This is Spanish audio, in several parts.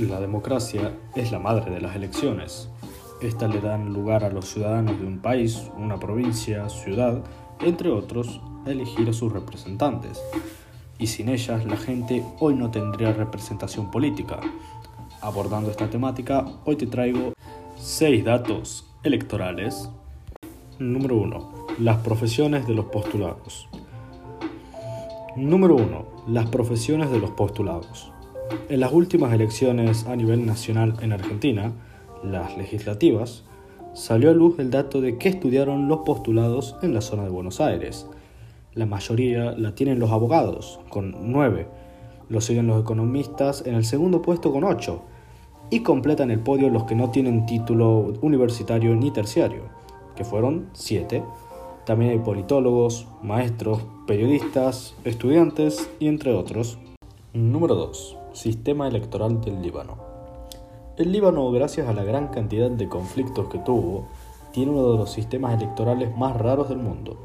La democracia es la madre de las elecciones. Estas le dan lugar a los ciudadanos de un país, una provincia, ciudad, entre otros, a elegir a sus representantes. Y sin ellas la gente hoy no tendría representación política. Abordando esta temática, hoy te traigo 6 datos electorales. Número 1. Las profesiones de los postulados. Número 1. Las profesiones de los postulados. En las últimas elecciones a nivel nacional en Argentina, las legislativas, salió a luz el dato de que estudiaron los postulados en la zona de Buenos Aires. La mayoría la tienen los abogados, con 9. Lo siguen los economistas en el segundo puesto con 8. Y completan el podio los que no tienen título universitario ni terciario, que fueron 7. También hay politólogos, maestros, periodistas, estudiantes y entre otros. Número 2. Sistema electoral del Líbano. El Líbano, gracias a la gran cantidad de conflictos que tuvo, tiene uno de los sistemas electorales más raros del mundo.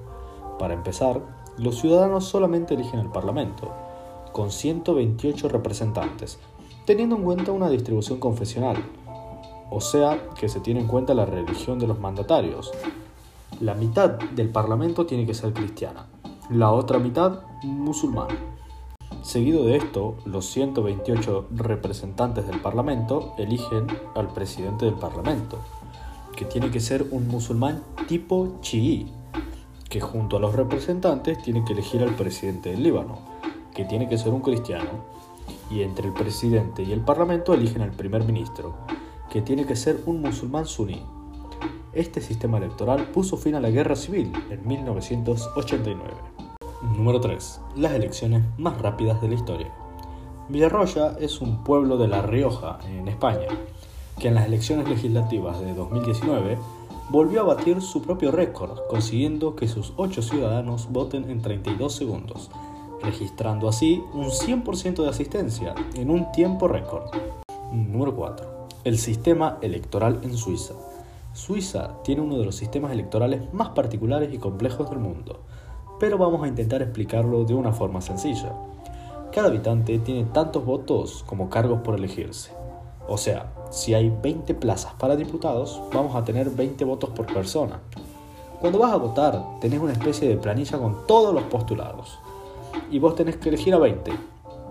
Para empezar, los ciudadanos solamente eligen el Parlamento, con 128 representantes, teniendo en cuenta una distribución confesional, o sea que se tiene en cuenta la religión de los mandatarios. La mitad del Parlamento tiene que ser cristiana, la otra mitad musulmana. Seguido de esto, los 128 representantes del Parlamento eligen al presidente del Parlamento, que tiene que ser un musulmán tipo chií, que junto a los representantes tiene que elegir al presidente del Líbano, que tiene que ser un cristiano, y entre el presidente y el Parlamento eligen al primer ministro, que tiene que ser un musulmán suní. Este sistema electoral puso fin a la guerra civil en 1989. Número 3. Las elecciones más rápidas de la historia. Villarroya es un pueblo de La Rioja, en España, que en las elecciones legislativas de 2019 volvió a batir su propio récord, consiguiendo que sus 8 ciudadanos voten en 32 segundos, registrando así un 100% de asistencia en un tiempo récord. Número 4. El sistema electoral en Suiza. Suiza tiene uno de los sistemas electorales más particulares y complejos del mundo pero vamos a intentar explicarlo de una forma sencilla. Cada habitante tiene tantos votos como cargos por elegirse. O sea, si hay 20 plazas para diputados, vamos a tener 20 votos por persona. Cuando vas a votar, tenés una especie de planilla con todos los postulados. Y vos tenés que elegir a 20.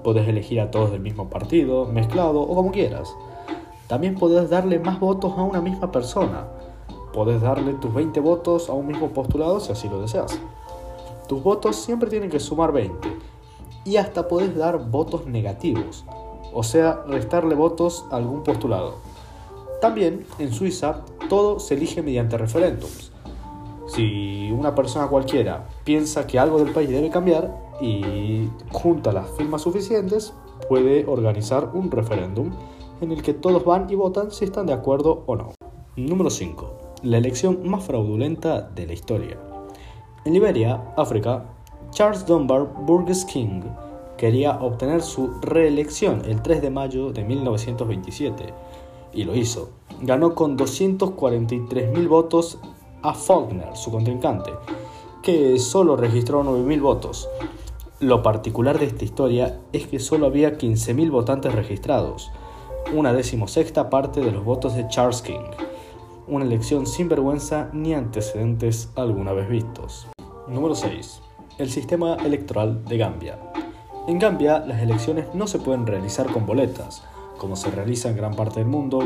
Podés elegir a todos del mismo partido, mezclado o como quieras. También podés darle más votos a una misma persona. Podés darle tus 20 votos a un mismo postulado si así lo deseas. Tus votos siempre tienen que sumar 20 y hasta podés dar votos negativos, o sea, restarle votos a algún postulado. También en Suiza todo se elige mediante referéndums. Si una persona cualquiera piensa que algo del país debe cambiar y junta las firmas suficientes, puede organizar un referéndum en el que todos van y votan si están de acuerdo o no. Número 5. La elección más fraudulenta de la historia. En Liberia, África, Charles Dunbar Burgess King quería obtener su reelección el 3 de mayo de 1927 y lo hizo. Ganó con 243.000 votos a Faulkner, su contrincante, que solo registró 9.000 votos. Lo particular de esta historia es que solo había 15.000 votantes registrados, una decimosexta parte de los votos de Charles King. Una elección sin vergüenza ni antecedentes alguna vez vistos. Número 6. El sistema electoral de Gambia. En Gambia las elecciones no se pueden realizar con boletas, como se realiza en gran parte del mundo.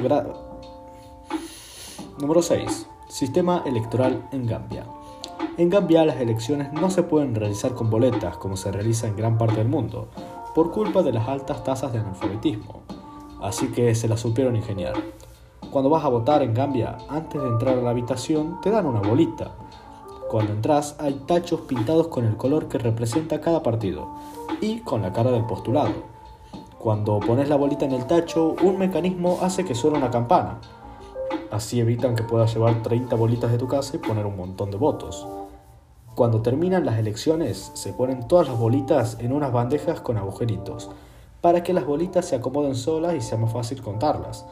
Número 6. Sistema electoral en Gambia. En Gambia las elecciones no se pueden realizar con boletas, como se realiza en gran parte del mundo, por culpa de las altas tasas de analfabetismo. Así que se la supieron ingeniar. Cuando vas a votar en Gambia, antes de entrar a la habitación, te dan una bolita cuando entras hay tachos pintados con el color que representa cada partido y con la cara del postulado. Cuando pones la bolita en el tacho, un mecanismo hace que suene una campana. Así evitan que puedas llevar 30 bolitas de tu casa y poner un montón de votos. Cuando terminan las elecciones, se ponen todas las bolitas en unas bandejas con agujeritos, para que las bolitas se acomoden solas y sea más fácil contarlas.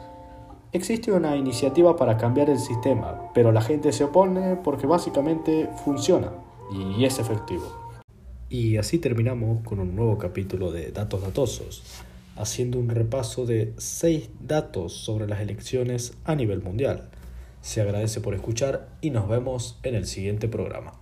Existe una iniciativa para cambiar el sistema, pero la gente se opone porque básicamente funciona y es efectivo. Y así terminamos con un nuevo capítulo de Datos Datosos. haciendo un repaso de seis datos sobre las elecciones a nivel mundial. Se agradece por escuchar y nos vemos en el siguiente programa.